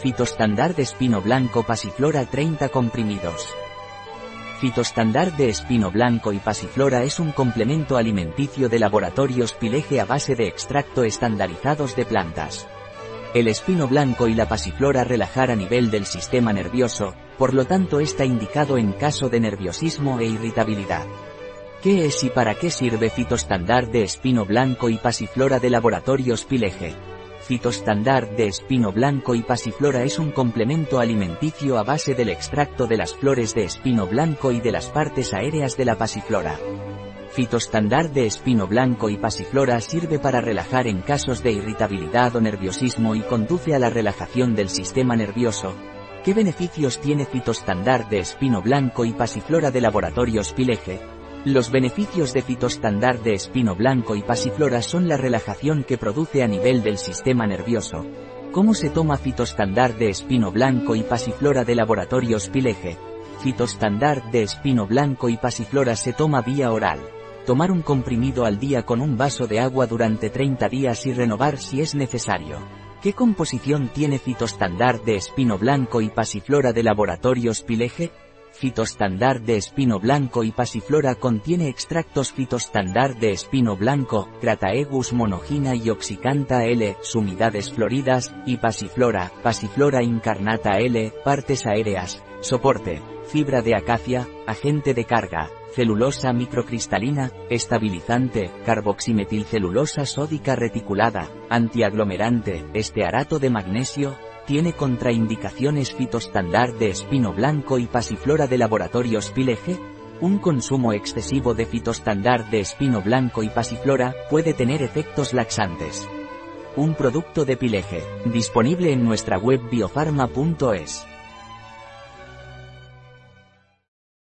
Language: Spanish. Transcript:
Fitostandard de espino blanco pasiflora 30 comprimidos. Fitostandard de espino blanco y pasiflora es un complemento alimenticio de laboratorios Pileje a base de extracto estandarizados de plantas. El espino blanco y la pasiflora relajar a nivel del sistema nervioso, por lo tanto está indicado en caso de nerviosismo e irritabilidad. ¿Qué es y para qué sirve Fitostandard de espino blanco y pasiflora de laboratorios Pileje? Fitostandard de espino blanco y pasiflora es un complemento alimenticio a base del extracto de las flores de espino blanco y de las partes aéreas de la pasiflora. Fitostandard de espino blanco y pasiflora sirve para relajar en casos de irritabilidad o nerviosismo y conduce a la relajación del sistema nervioso. ¿Qué beneficios tiene Fitostandard de espino blanco y pasiflora de laboratorios Pileje? Los beneficios de fitostandard de espino blanco y pasiflora son la relajación que produce a nivel del sistema nervioso. ¿Cómo se toma fitostandard de espino blanco y pasiflora de laboratorios Pileje? Fitostandard de espino blanco y pasiflora se toma vía oral. Tomar un comprimido al día con un vaso de agua durante 30 días y renovar si es necesario. ¿Qué composición tiene fitostandard de espino blanco y pasiflora de laboratorios Pileje? Fitostandard de espino blanco y pasiflora contiene extractos fitostandard de espino blanco, Crataegus monogina y oxicanta L, sumidades floridas, y pasiflora, pasiflora incarnata L, partes aéreas, soporte, fibra de acacia, agente de carga, celulosa microcristalina, estabilizante, carboximetilcelulosa sódica reticulada, antiaglomerante, estearato de magnesio, tiene contraindicaciones fitostandard de espino blanco y pasiflora de laboratorios Pileje? Un consumo excesivo de fitostandard de espino blanco y pasiflora puede tener efectos laxantes. Un producto de Pileje, disponible en nuestra web biofarma.es.